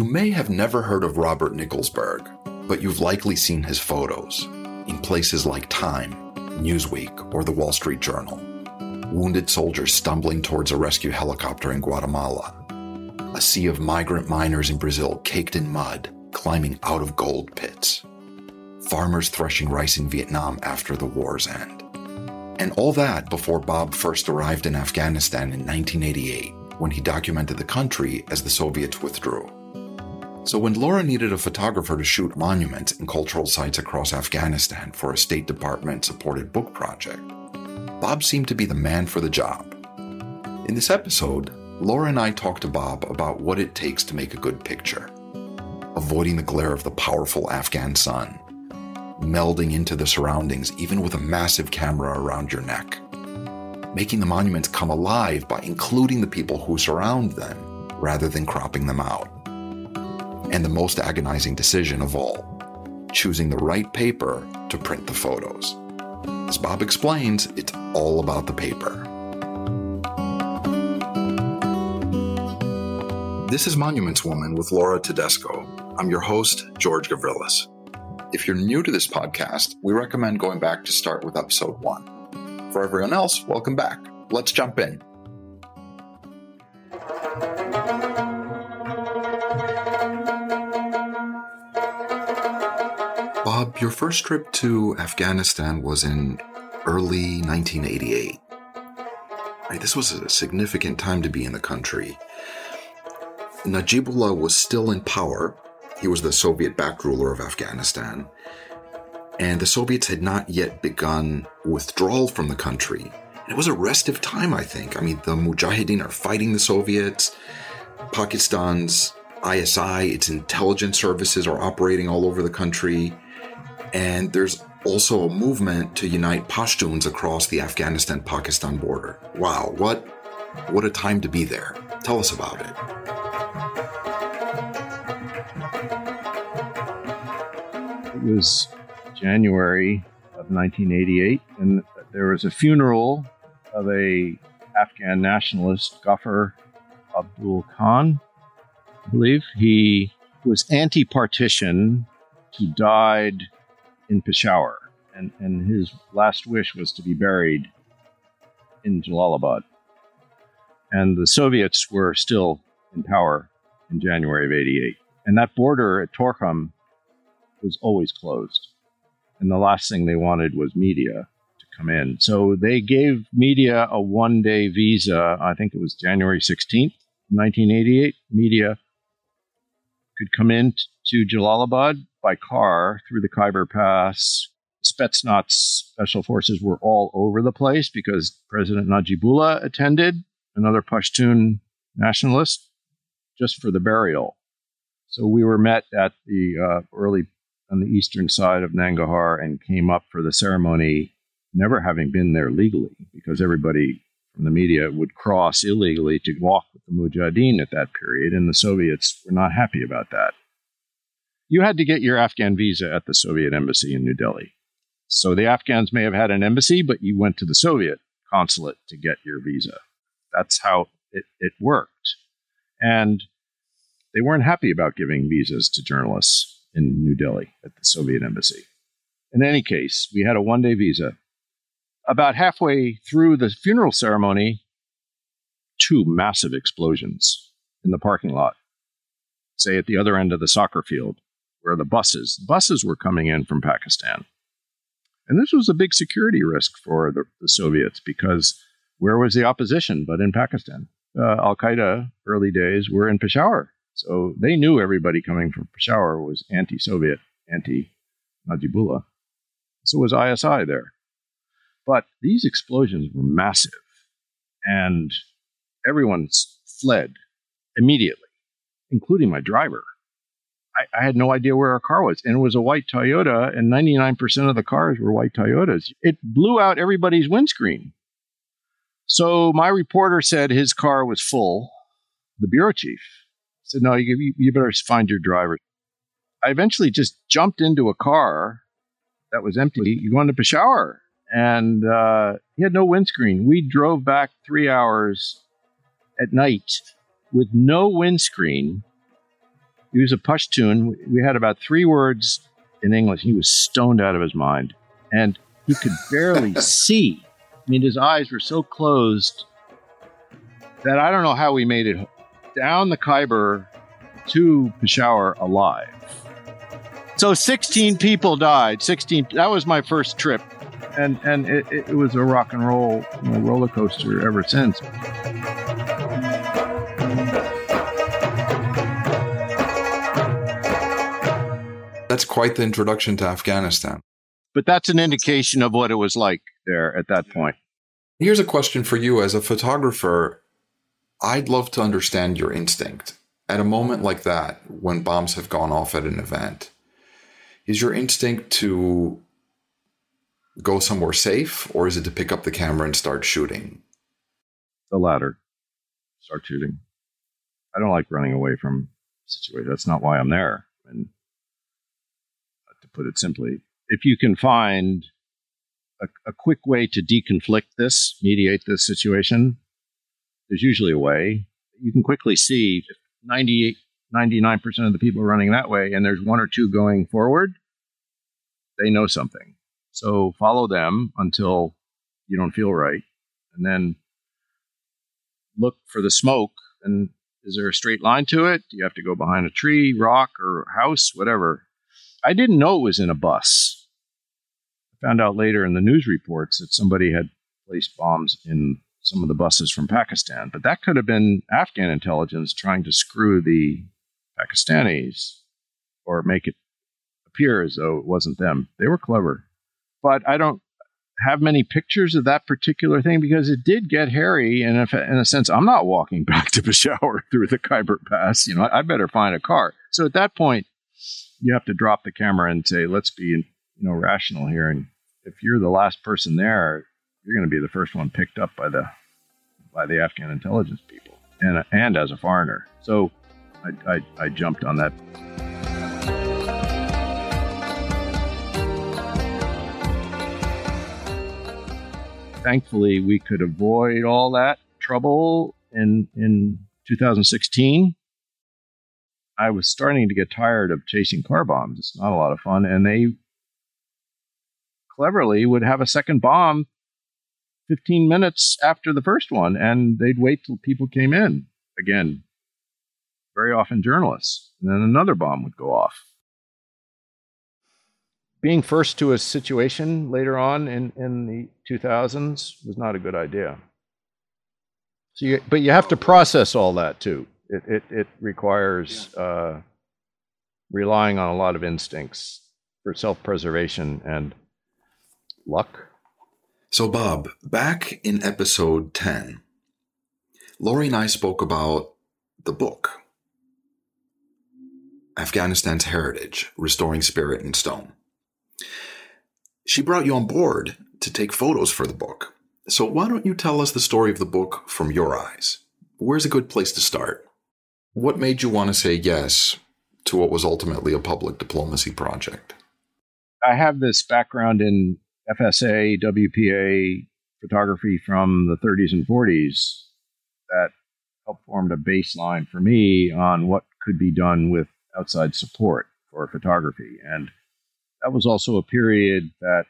You may have never heard of Robert Nickelsberg, but you've likely seen his photos in places like Time, Newsweek, or the Wall Street Journal. Wounded soldiers stumbling towards a rescue helicopter in Guatemala. A sea of migrant miners in Brazil caked in mud, climbing out of gold pits. Farmers threshing rice in Vietnam after the war's end. And all that before Bob first arrived in Afghanistan in 1988, when he documented the country as the Soviets withdrew. So, when Laura needed a photographer to shoot monuments and cultural sites across Afghanistan for a State Department supported book project, Bob seemed to be the man for the job. In this episode, Laura and I talked to Bob about what it takes to make a good picture avoiding the glare of the powerful Afghan sun, melding into the surroundings even with a massive camera around your neck, making the monuments come alive by including the people who surround them rather than cropping them out and the most agonizing decision of all choosing the right paper to print the photos. As Bob explains, it's all about the paper. This is Monuments Woman with Laura Tedesco. I'm your host, George Gavrilis. If you're new to this podcast, we recommend going back to start with episode one. For everyone else, welcome back. Let's jump in. Your first trip to Afghanistan was in early 1988. Right, this was a significant time to be in the country. Najibullah was still in power. He was the Soviet backed ruler of Afghanistan. And the Soviets had not yet begun withdrawal from the country. It was a restive time, I think. I mean, the Mujahideen are fighting the Soviets. Pakistan's ISI, its intelligence services, are operating all over the country. And there's also a movement to unite Pashtuns across the Afghanistan Pakistan border. Wow, what what a time to be there. Tell us about it. It was January of 1988 and there was a funeral of a Afghan nationalist, Ghaffar Abdul Khan, I believe. He was anti-partition. He died in Peshawar, and, and his last wish was to be buried in Jalalabad. And the Soviets were still in power in January of 88. And that border at Torkham was always closed. And the last thing they wanted was media to come in. So they gave media a one day visa. I think it was January 16th, 1988. Media could come in to Jalalabad by car through the Khyber Pass. Spetsnaz special forces were all over the place because President Najibullah attended, another Pashtun nationalist, just for the burial. So we were met at the uh, early on the eastern side of Nangarhar and came up for the ceremony, never having been there legally, because everybody from the media would cross illegally to walk with the Mujahideen at that period, and the Soviets were not happy about that you had to get your Afghan visa at the Soviet embassy in New Delhi. So the Afghans may have had an embassy, but you went to the Soviet consulate to get your visa. That's how it, it worked. And they weren't happy about giving visas to journalists in New Delhi at the Soviet embassy. In any case, we had a one day visa. About halfway through the funeral ceremony, two massive explosions in the parking lot, say at the other end of the soccer field where the buses buses were coming in from Pakistan. And this was a big security risk for the, the Soviets because where was the opposition but in Pakistan? Uh, Al Qaeda, early days, were in Peshawar. So they knew everybody coming from Peshawar was anti Soviet, anti Najibullah. So was ISI there. But these explosions were massive, and everyone fled immediately, including my driver. I, I, had no idea where our car was. And it was a white Toyota, and 99% of the cars were white Toyotas. It blew out everybody's windscreen. So my reporter said his car was full. The bureau chief said, No, you, you better find your driver. I eventually just jumped into a car that was empty going to Peshawar. And uh, he had no windscreen. We drove back three hours at night with no windscreen He was a Pashtun. We had about three words in English. He was stoned out of his mind, and he could barely see. I mean, his eyes were so closed that I don't know how we made it down the Khyber to Peshawar alive. So 16 people died. 16. That was my first trip, and and it, it was a rock and roll you know, roller coaster ever since. Quite the introduction to Afghanistan. But that's an indication of what it was like there at that point. Here's a question for you as a photographer. I'd love to understand your instinct. At a moment like that, when bombs have gone off at an event, is your instinct to go somewhere safe or is it to pick up the camera and start shooting? The latter. Start shooting. I don't like running away from situations. That's not why I'm there. And put it simply. If you can find a, a quick way to deconflict this, mediate this situation, there's usually a way. You can quickly see 98, 99% of the people are running that way, and there's one or two going forward, they know something. So follow them until you don't feel right, and then look for the smoke. And is there a straight line to it? Do you have to go behind a tree, rock, or house, whatever? I didn't know it was in a bus. I found out later in the news reports that somebody had placed bombs in some of the buses from Pakistan, but that could have been Afghan intelligence trying to screw the Pakistanis or make it appear as though it wasn't them. They were clever. But I don't have many pictures of that particular thing because it did get hairy. And if, in a sense, I'm not walking back to Peshawar through the Khyber Pass. You know, I better find a car. So at that point, you have to drop the camera and say, let's be, you know, rational here. And if you're the last person there, you're going to be the first one picked up by the by the Afghan intelligence people, and and as a foreigner. So I, I, I jumped on that. Thankfully, we could avoid all that trouble in in 2016 I was starting to get tired of chasing car bombs. It's not a lot of fun. And they cleverly would have a second bomb 15 minutes after the first one, and they'd wait till people came in. Again, very often journalists. And then another bomb would go off. Being first to a situation later on in, in the 2000s was not a good idea. So you, but you have to process all that too it, it, it requires uh, relying on a lot of instincts for self preservation and luck. So, Bob, back in episode 10, Lori and I spoke about the book Afghanistan's Heritage Restoring Spirit in Stone. She brought you on board to take photos for the book. So, why don't you tell us the story of the book from your eyes? Where's a good place to start? What made you want to say yes to what was ultimately a public diplomacy project? I have this background in FSA, WPA photography from the 30s and 40s that helped form a baseline for me on what could be done with outside support for photography. And that was also a period that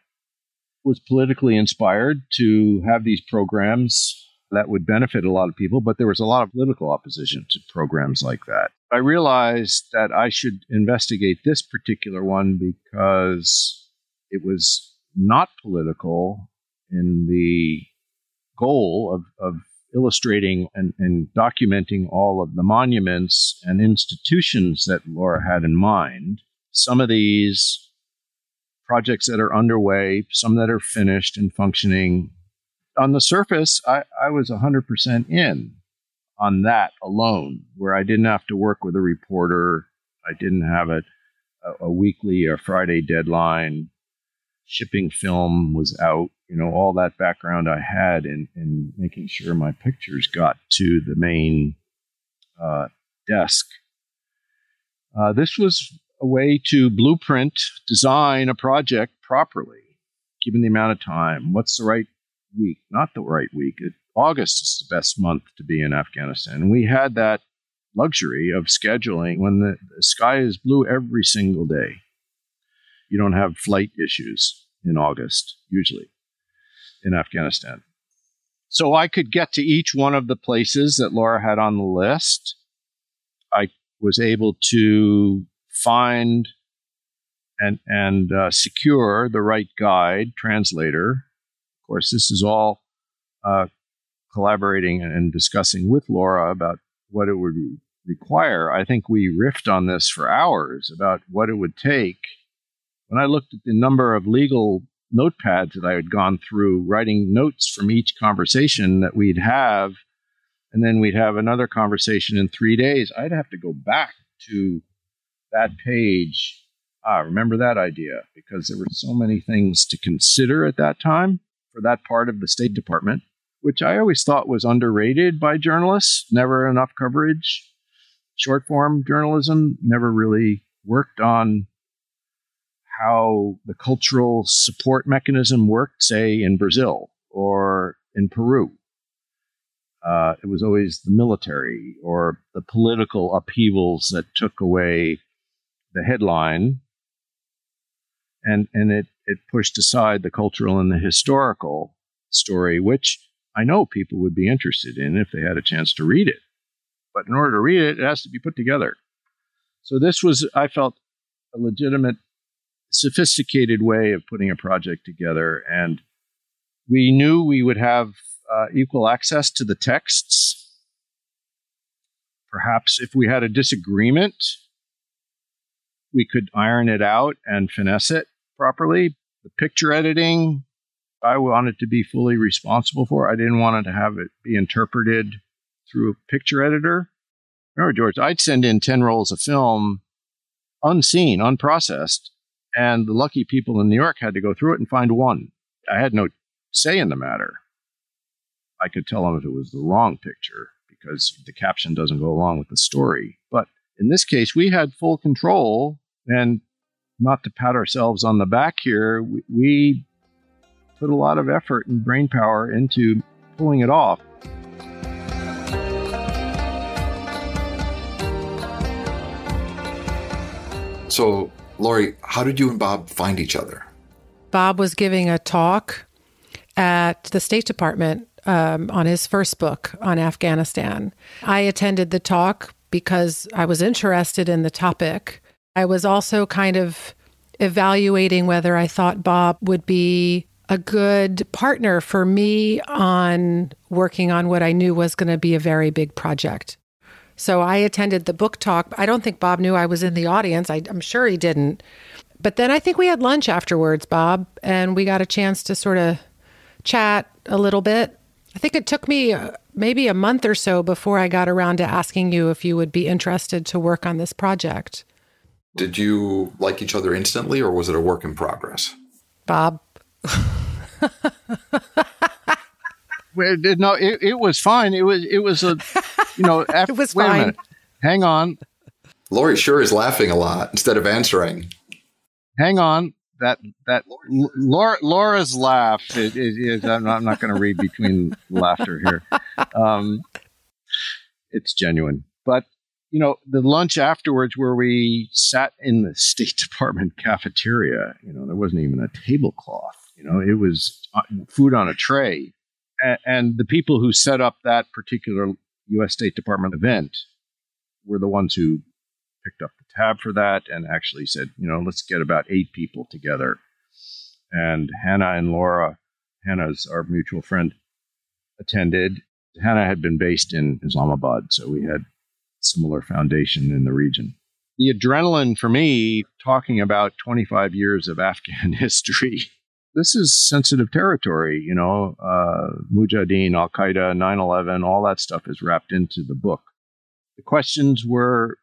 was politically inspired to have these programs that would benefit a lot of people, but there was a lot of political opposition to programs like that. I realized that I should investigate this particular one because it was not political in the goal of, of illustrating and, and documenting all of the monuments and institutions that Laura had in mind. Some of these projects that are underway, some that are finished and functioning, on the surface, I, I was 100% in on that alone, where I didn't have to work with a reporter. I didn't have a, a, weekly or Friday deadline. Shipping film was out. You know, all that background I had in, in making sure my pictures got to the main uh, desk. Uh, this was a way to blueprint, design a project properly, given the amount of time. What's the right week, not the right week. August is the best month to be in Afghanistan. We had that luxury of scheduling when the, the sky is blue every single day. You don't have flight issues in August, usually, in Afghanistan. So I could get to each one of the places that Laura had on the list. I was able to find and, and uh, secure the right guide, translator. Course, this is all uh, collaborating and discussing with Laura about what it would require. I think we riffed on this for hours about what it would take. When I looked at the number of legal notepads that I had gone through, writing notes from each conversation that we'd have, and then we'd have another conversation in three days, I'd have to go back to that page. Ah, remember that idea because there were so many things to consider at that time for that part of the State Department which I always thought was underrated by journalists. Never enough coverage. Short form journalism never really worked on how the cultural support mechanism worked, say, in Brazil or in Peru. Uh, it was always the military or the political upheavals that took away the headline and, and it, it pushed aside the cultural and the historical story, which I know people would be interested in if they had a chance to read it. But in order to read it, it has to be put together. So this was, I felt, a legitimate, sophisticated way of putting a project together. And we knew we would have uh, equal access to the texts. Perhaps if we had a disagreement, we could iron it out and finesse it properly. The picture editing, I wanted to be fully responsible for. I didn't want to have it be interpreted through a picture editor. Remember, George, I'd send in 10 rolls of film unseen, unprocessed, and the lucky people in New York had to go through it and find one. I had no say in the matter. I could tell them if it was the wrong picture because the caption doesn't go along with the story. But in this case, we had full control, and not to pat ourselves on the back here, we, we put a lot of effort and brain power into pulling it off. So, Lori, how did you and Bob find each other? Bob was giving a talk at the State Department um, on his first book on Afghanistan. I attended the talk because I was interested in the topic. I was also kind of evaluating whether I thought Bob would be a good partner for me on working on what I knew was going to be a very big project. So I attended the book talk. I don't think Bob knew I was in the audience. I, am sure he didn't. But then I think we had lunch afterwards, Bob, and we got a chance to sort of chat a little bit. I think it took me uh, maybe a month or so before I got around to asking you if you would be interested to work on this project. Did you like each other instantly, or was it a work in progress? Bob, no, it, it was fine. It was it was a you know after, it was wait fine. A minute. Hang on. Lori sure is laughing a lot instead of answering. Hang on. That that Laura, Laura's laugh is, is I'm not, not going to read between laughter here. Um, it's genuine, but you know the lunch afterwards where we sat in the State Department cafeteria. You know there wasn't even a tablecloth you know, it was uh, food on a tray. And the people who set up that particular U.S. State Department event were the ones who picked up the tab for that and actually said, you know, let's get about eight people together. And Hannah and Laura, Hannah's our mutual friend, attended. Hannah had been based in Islamabad, so we had similar foundation in the region. The adrenaline for me, talking about 25 years of Afghan history, this is sensitive territory. You know, uh, Mujahideen, Al Qaeda, 9 11, all that stuff is wrapped into the book. The questions were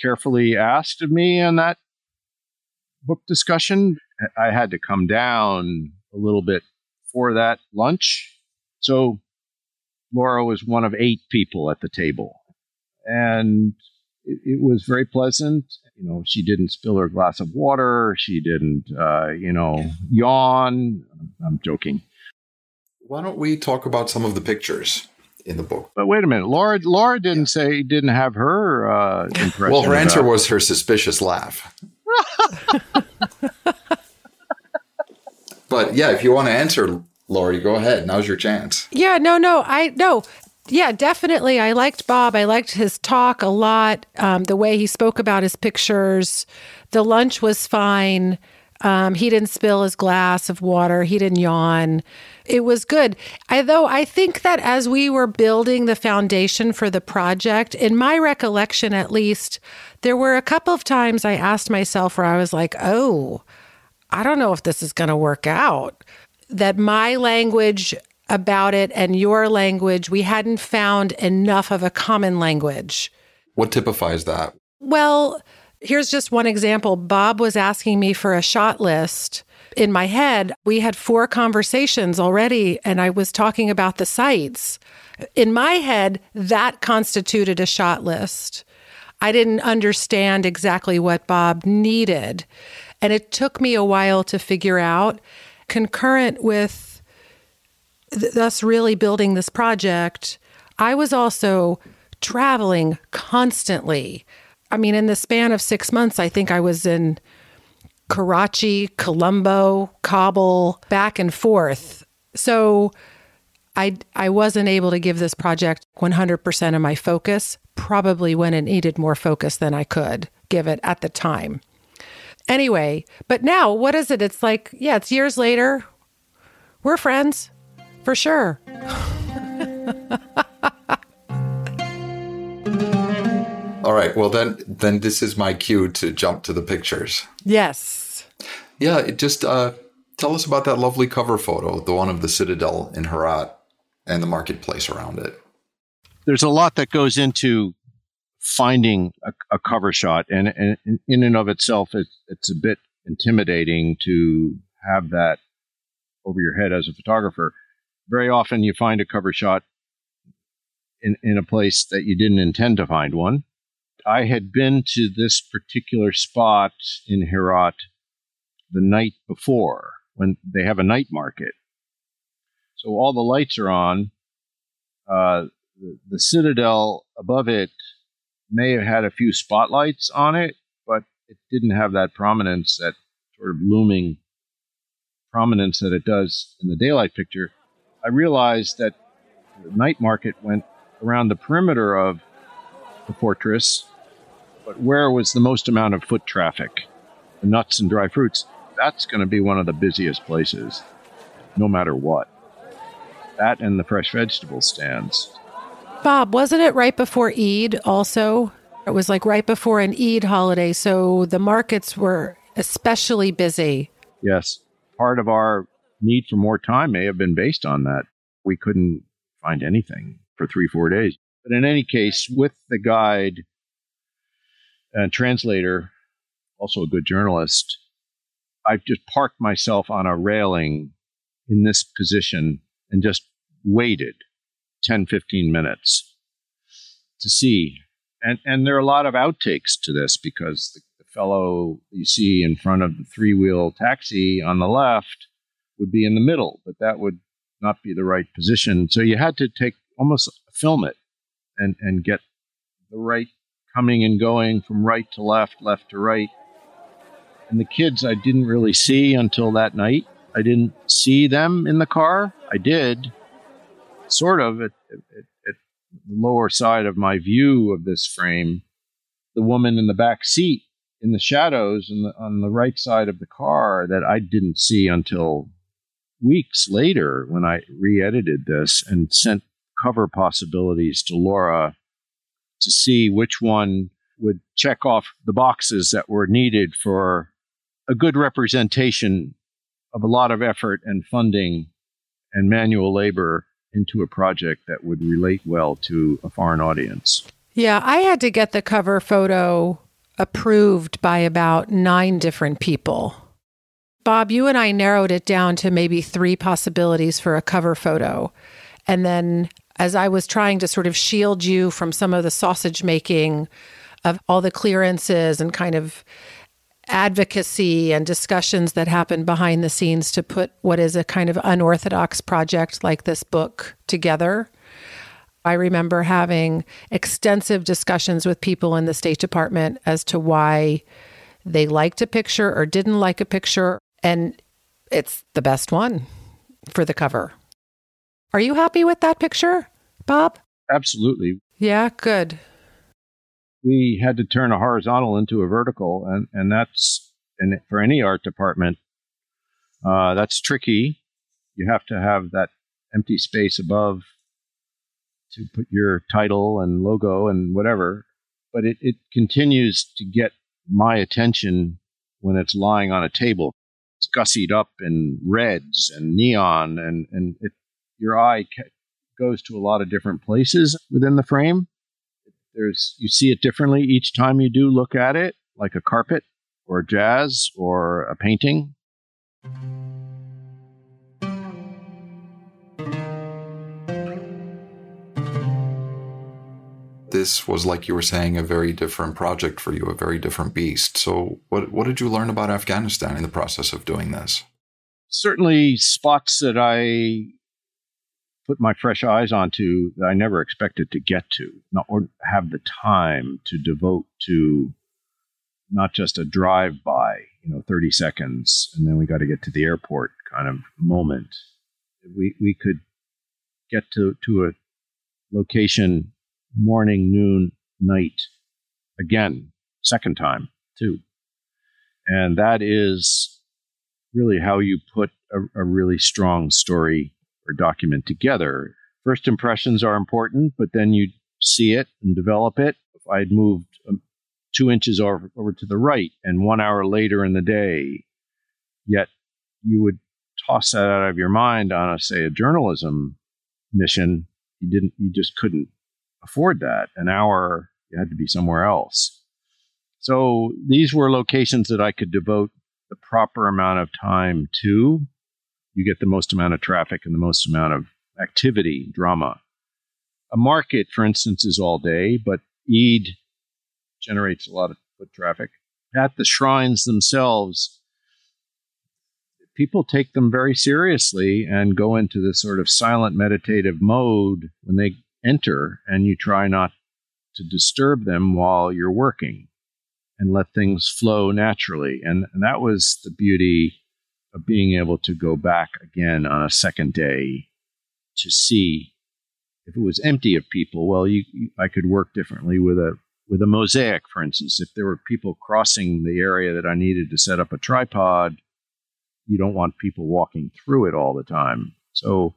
carefully asked of me in that book discussion. I had to come down a little bit for that lunch. So Laura was one of eight people at the table. And it, it was very pleasant you know, she didn't spill her glass of water. She didn't, uh, you know, yawn. I'm joking. Why don't we talk about some of the pictures? in the book. But wait a minute, Laura. Laura didn't say didn't have her uh, impression. Well, her answer was her suspicious laugh. but yeah, if you want to answer, Laura, go ahead. Now's your chance. Yeah, no, no, I no. Yeah, definitely. I liked Bob. I liked his talk a lot. Um, the way he spoke about his pictures. The lunch was fine. Um, he didn't spill his glass of water. He didn't yawn. It was good. I though I think that as we were building the foundation for the project, in my recollection at least, there were a couple of times I asked myself where I was like, "Oh, I don't know if this is going to work out." That my language about it and your language, we hadn't found enough of a common language. What typifies that? Well, here's just one example. Bob was asking me for a shot list. In my head, we had four conversations already, and I was talking about the sites. In my head, that constituted a shot list. I didn't understand exactly what Bob needed. And it took me a while to figure out, concurrent with th- us really building this project, I was also traveling constantly. I mean, in the span of six months, I think I was in Karachi, Colombo, Kabul, back and forth. So I, I wasn't able to give this project 100% of my focus, probably when it needed more focus than I could give it at the time. Anyway, but now what is it? It's like, yeah, it's years later. We're friends for sure. All right. Well, then, then this is my cue to jump to the pictures. Yes. Yeah. It just uh, tell us about that lovely cover photo, the one of the Citadel in Herat and the marketplace around it. there's a lot that goes into finding a, a cover shot, and, and in and of itself, it, it's a bit intimidating to have that over your head as a photographer. Very often, you find a cover shot in, in a place that you didn't intend to find one. I had been to this particular spot in Herat the night before when they have a night market. So all the lights are on. Uh, the, the citadel above it may have had a few spotlights on it, but it didn't have that prominence, that sort of looming prominence that it does in the daylight picture. I realized that the night market went around the perimeter of the fortress, but where was the most amount of foot traffic? The nuts and dry fruits. That's going to be one of the busiest places, no matter what. That and the fresh vegetable stands. Bob, wasn't it right before Eid also? It was like right before an Eid holiday. So the markets were especially busy. Yes. Part of our need for more time may have been based on that. We couldn't find anything for three, four days. But in any case, with the guide and translator, also a good journalist, I've just parked myself on a railing in this position and just waited 10, 15 minutes to see. And, and there are a lot of outtakes to this because the, the fellow you see in front of the three wheel taxi on the left would be in the middle, but that would not be the right position. So you had to take almost film it and, and get the right coming and going from right to left, left to right. And the kids I didn't really see until that night. I didn't see them in the car. I did, sort of, at, at, at the lower side of my view of this frame. The woman in the back seat in the shadows and on the right side of the car that I didn't see until weeks later when I re edited this and sent cover possibilities to Laura to see which one would check off the boxes that were needed for a good representation of a lot of effort and funding and manual labor into a project that would relate well to a foreign audience. Yeah, I had to get the cover photo approved by about nine different people. Bob, you and I narrowed it down to maybe three possibilities for a cover photo. And then as I was trying to sort of shield you from some of the sausage making of all the clearances and kind of advocacy and discussions that happen behind the scenes to put what is a kind of unorthodox project like this book together. I remember having extensive discussions with people in the State Department as to why they liked a picture or didn't like a picture. And it's the best one for the cover. Are you happy with that picture, Bob? Absolutely. Yeah, good. We had to turn a horizontal into a vertical, and, and that's and for any art department, uh, that's tricky. You have to have that empty space above to put your title and logo and whatever. But it, it continues to get my attention when it's lying on a table. Gussied up in reds and neon, and, and it, your eye goes to a lot of different places within the frame. There's you see it differently each time you do look at it, like a carpet or jazz or a painting. This was like you were saying a very different project for you, a very different beast. So, what what did you learn about Afghanistan in the process of doing this? Certainly, spots that I put my fresh eyes onto that I never expected to get to, not or have the time to devote to not just a drive by, you know, 30 seconds, and then we got to get to the airport kind of moment. We we could get to to a location morning, noon, night again, second time too. And that is really how you put a, a really strong story or document together. First impressions are important, but then you see it and develop it. If I'd moved um, two inches over, over to the right and one hour later in the day, yet you would toss that out of your mind on a say a journalism mission you didn't you just couldn't afford that. An hour, you had to be somewhere else. So these were locations that I could devote the proper amount of time to. You get the most amount of traffic and the most amount of activity, drama. A market, for instance, is all day, but Eid generates a lot of foot traffic. At the shrines themselves, people take them very seriously and go into this sort of silent meditative mode when they enter and you try not to disturb them while you're working and let things flow naturally. And, and that was the beauty of being able to go back again on a second day to see if it was empty of people. Well, you, you, I could work differently with a with a mosaic, for instance. If there were people crossing the area that I needed to set up a tripod, you don't want people walking through it all the time. So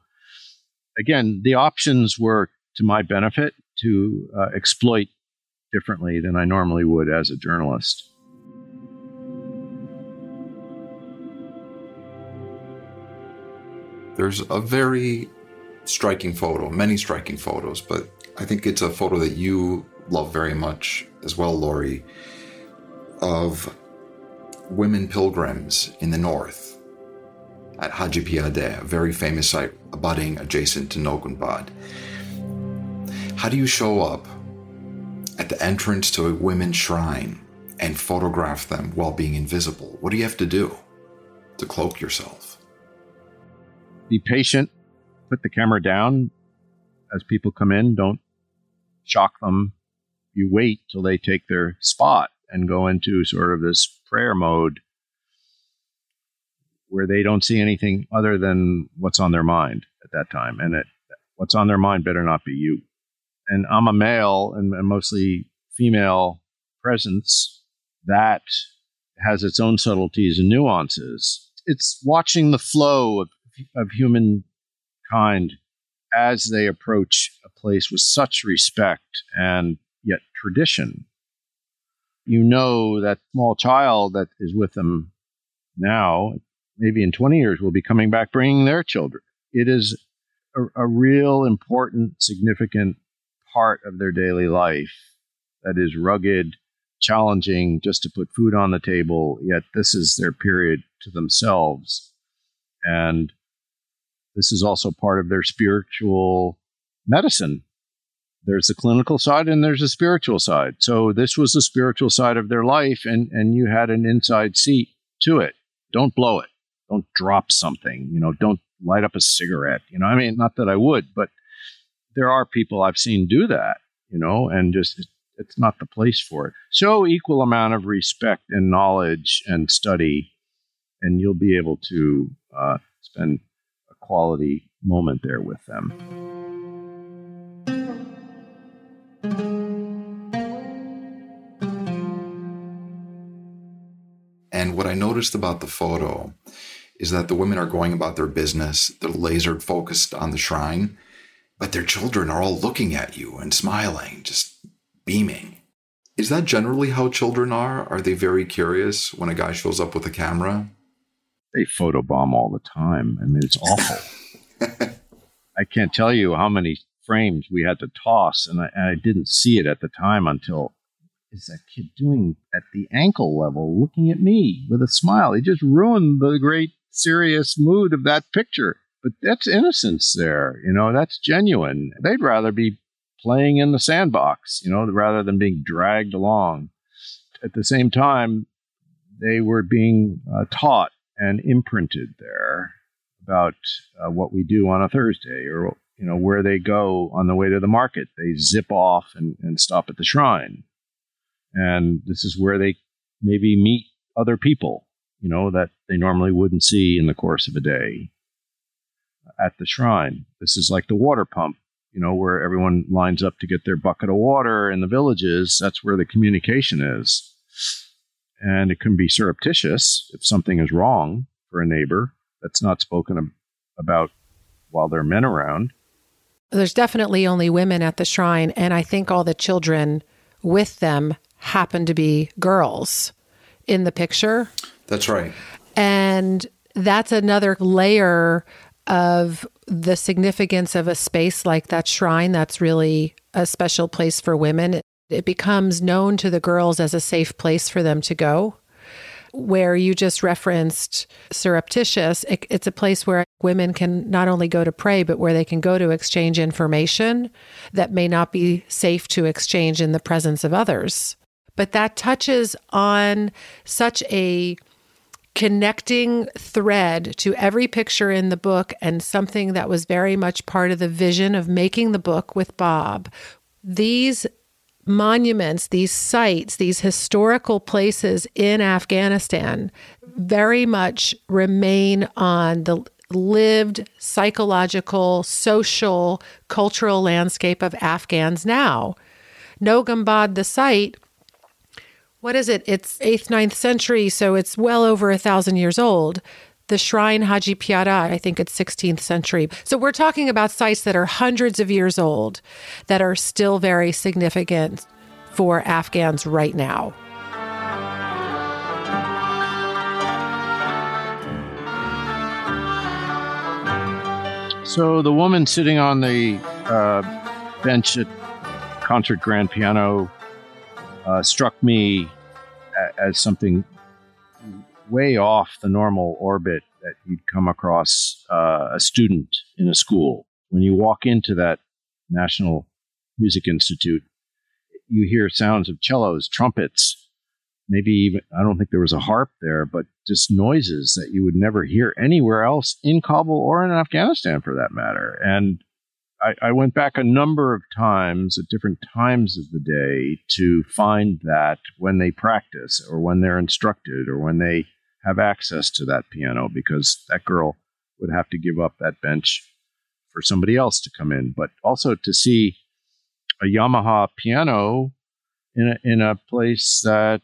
again, the options were to my benefit to uh, exploit differently than I normally would as a journalist. There's a very striking photo, many striking photos, but I think it's a photo that you love very much as well, Laurie, of women pilgrims in the north at Haji Piadeh, a very famous site abutting adjacent to Noh Gunbad. How do you show up at the entrance to a women's shrine and photograph them while being invisible? What do you have to do to cloak yourself? Be patient. Put the camera down as people come in. Don't shock them. You wait till they take their spot and go into sort of this prayer mode where they don't see anything other than what's on their mind at that time. And it, what's on their mind better not be you and I'm a male and, mostly female presence that has its own subtleties and nuances. It's watching the flow of, of humankind as they approach a place with such respect and yet tradition. You know that small child that is with them now, maybe in 20 years, will be coming back bringing their children. It is a, a real important, significant part of their daily life that is rugged, challenging just to put food on the table, yet this is their period to themselves. And this is also part of their spiritual medicine. There's the clinical side and there's a spiritual side. So this was the spiritual side of their life, and, and you had an inside seat to it. Don't blow it. Don't drop something. You know, don't light up a cigarette. You know, I mean, not that I would, but there are people I've seen do that, you know, and just it's not the place for it. Show equal amount of respect and knowledge and study, and you'll be able to uh, spend a quality moment there with them. And what I noticed about the photo is that the women are going about their business, they're laser focused on the shrine, but their children are all looking at you and smiling, just beaming. Is that generally how children are? Are they very curious when a guy shows up with a camera? They photobomb all the time. I mean, it's awful. I can't tell you how many frames we had to toss, and I, and I didn't see it at the time until is that kid doing at the ankle level, looking at me with a smile? He just ruined the great serious mood of that picture. But that's innocence there, you know, that's genuine. They'd rather be playing in the sandbox, you know, rather than being dragged along. At the same time, they were being uh, taught and imprinted there about uh, what we do on a Thursday or, you know, where they go on the way to the market. They zip off and, and stop at the shrine. And this is where they maybe meet other people, you know, that they normally wouldn't see in the course of a day at the shrine. This is like the water pump you know, where everyone lines up to get their bucket of water in the villages. That's where the communication is. And it can be surreptitious if something is wrong for a neighbor that's not spoken about while there are men around. There's definitely only women at the shrine, and I think all the children with them happen to be girls in the picture. That's right. And that's another layer of the significance of a space like that shrine that's really a special place for women. It becomes known to the girls as a safe place for them to go. Where you just referenced surreptitious, it, it's a place where women can not only go to pray, but where they can go to exchange information that may not be safe to exchange in the presence of others. But that touches on such a connecting thread to every picture in the book and something that was very much part of the vision of making the book with Bob. These monuments, these sites, these historical places in Afghanistan very much remain on the lived psychological, social, cultural landscape of Afghans now. Noh Gunbad, the site, what is it? It's 8th, ninth century, so it's well over a thousand years old. The shrine Haji Piadeh, I think it's 16th century. So we're talking about sites that are hundreds of years old that are still very significant for Afghans right now. So the woman sitting on the uh, bench at Concert Grand Piano uh, struck me as something way off the normal orbit that you'd come across uh, a student in a school. When you walk into that National Music Institute, you hear sounds of cellos, trumpets, maybe even, I don't think there was a harp there, but just noises that you would never hear anywhere else in Kabul or in Afghanistan for that matter. And I, I went back a number of times at different times of the day to find that when they practice or when they're instructed or when they have access to that piano because that girl would have to give up that bench for somebody else to come in. But also to see a Yamaha piano in a, in a place that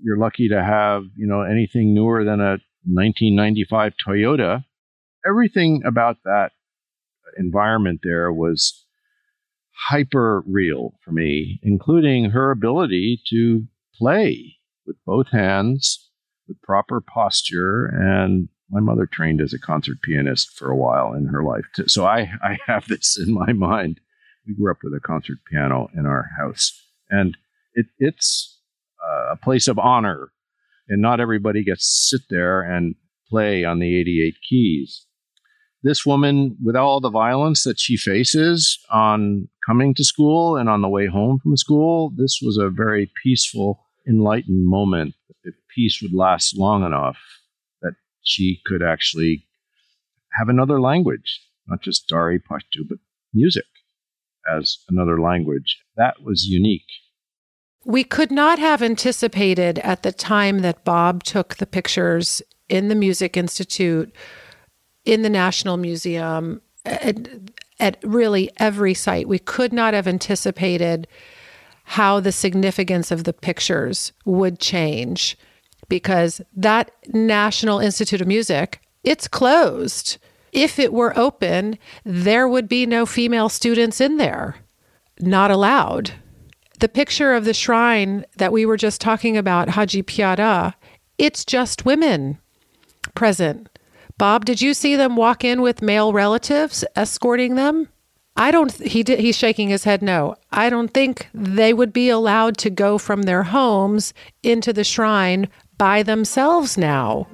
you're lucky to have, you know, anything newer than a 1995 Toyota. Everything about that environment there was hyper real for me, including her ability to play with both hands, with proper posture. And my mother trained as a concert pianist for a while in her life. Too. So I, I have this in my mind. We grew up with a concert piano in our house, and it, it's uh, a place of honor. And not everybody gets to sit there and play on the 88 keys this woman, with all the violence that she faces on coming to school and on the way home from school, this was a very peaceful, enlightened moment. If peace would last long enough, that she could actually have another language, not just Dari Pashto, but music. as another language. That was unique. We could not have anticipated at the time that Bob took the pictures in the Music Institute, in the National Museum, at, at really every site. We could not have anticipated how the significance of the pictures would change because that National Institute of Music, it's closed. If it were open, there would be no female students in there. Not allowed. The picture of the shrine that we were just talking about, Haji Piadeh, it's just women present. Bob, did you see them walk in with male relatives escorting them? I don't he did he's shaking his head no. I don't think they would be allowed to go from their homes into the shrine by themselves now.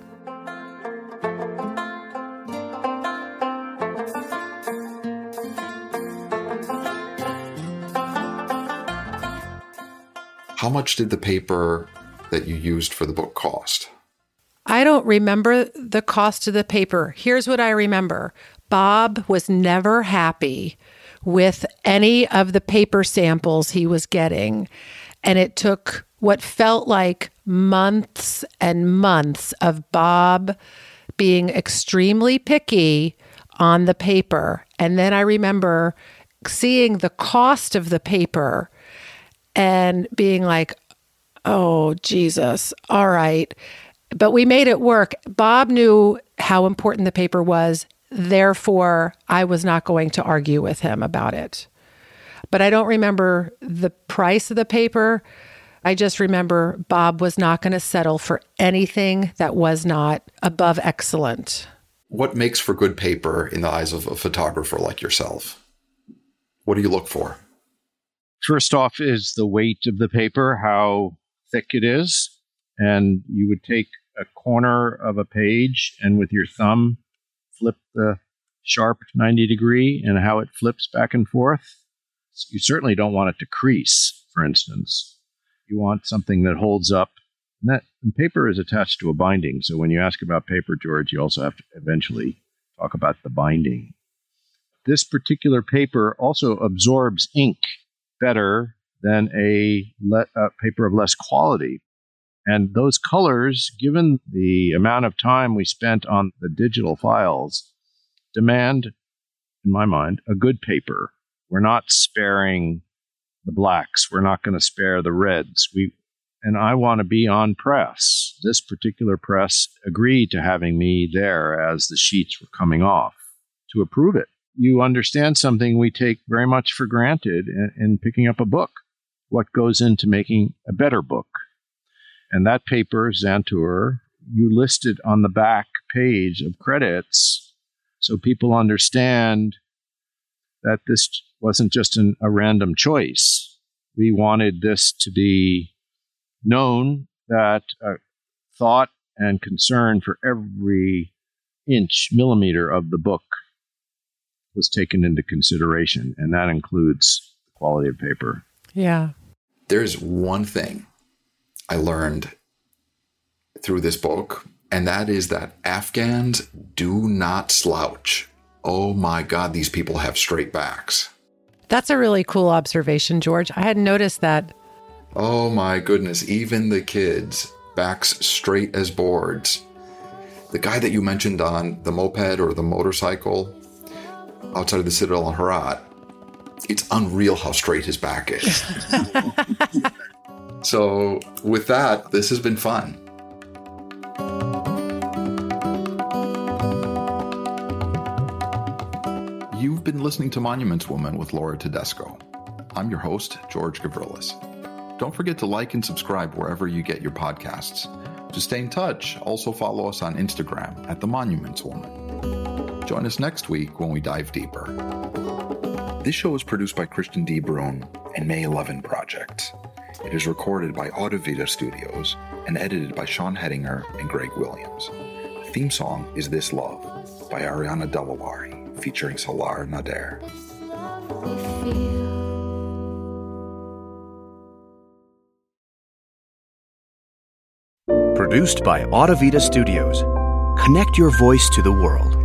How much did the paper that you used for the book cost? I don't remember the cost of the paper. Here's what I remember Bob was never happy with any of the paper samples he was getting. And it took what felt like months and months of Bob being extremely picky on the paper. And then I remember seeing the cost of the paper and being like, oh, Jesus, all right. But we made it work. Bob knew how important the paper was. Therefore, I was not going to argue with him about it. But I don't remember the price of the paper. I just remember Bob was not going to settle for anything that was not above excellent. What makes for good paper in the eyes of a photographer like yourself? What do you look for? First off, is the weight of the paper, how thick it is. And you would take a corner of a page and with your thumb flip the sharp 90 degree and how it flips back and forth. You certainly don't want it to crease, for instance. You want something that holds up. And that and paper is attached to a binding. So when you ask about paper, George, you also have to eventually talk about the binding. This particular paper also absorbs ink better than a, le- a paper of less quality. And those colors, given the amount of time we spent on the digital files, demand, in my mind, a good paper. We're not sparing the blacks. We're not going to spare the reds. We and I want to be on press. This particular press agreed to having me there as the sheets were coming off to approve it you understand something we take very much for granted in, in picking up a book what goes into making a better book. And that paper, Xantur, you listed on the back page of credits so people understand that this wasn't just an, a random choice. We wanted this to be known that uh, thought and concern for every inch, millimeter of the book was taken into consideration, and that includes the quality of paper. Yeah. There's one thing I learned through this book, and that is that Afghans do not slouch. Oh my God, these people have straight backs. That's a really cool observation, George. I hadn't noticed that. Oh my goodness, even the kids, backs straight as boards. The guy that you mentioned on the moped or the motorcycle, outside of the Citadel on Herat, it's unreal how straight his back is. so, with that, this has been fun. You've been listening to Monuments Woman with Laura Tedesco. I'm your host, George Gavrilis. Don't forget to like and subscribe wherever you get your podcasts. To stay in touch, also follow us on Instagram at The Monuments Woman. Join us next week when we dive deeper. This show is produced by Christian D. Brune and May 11 Project. It is recorded by Audivita Studios and edited by Sean Hedinger and Greg Williams. The theme song is This Love by Ariana Delawari featuring Salar Nader. Produced by Audivita Studios. Connect your voice to the world.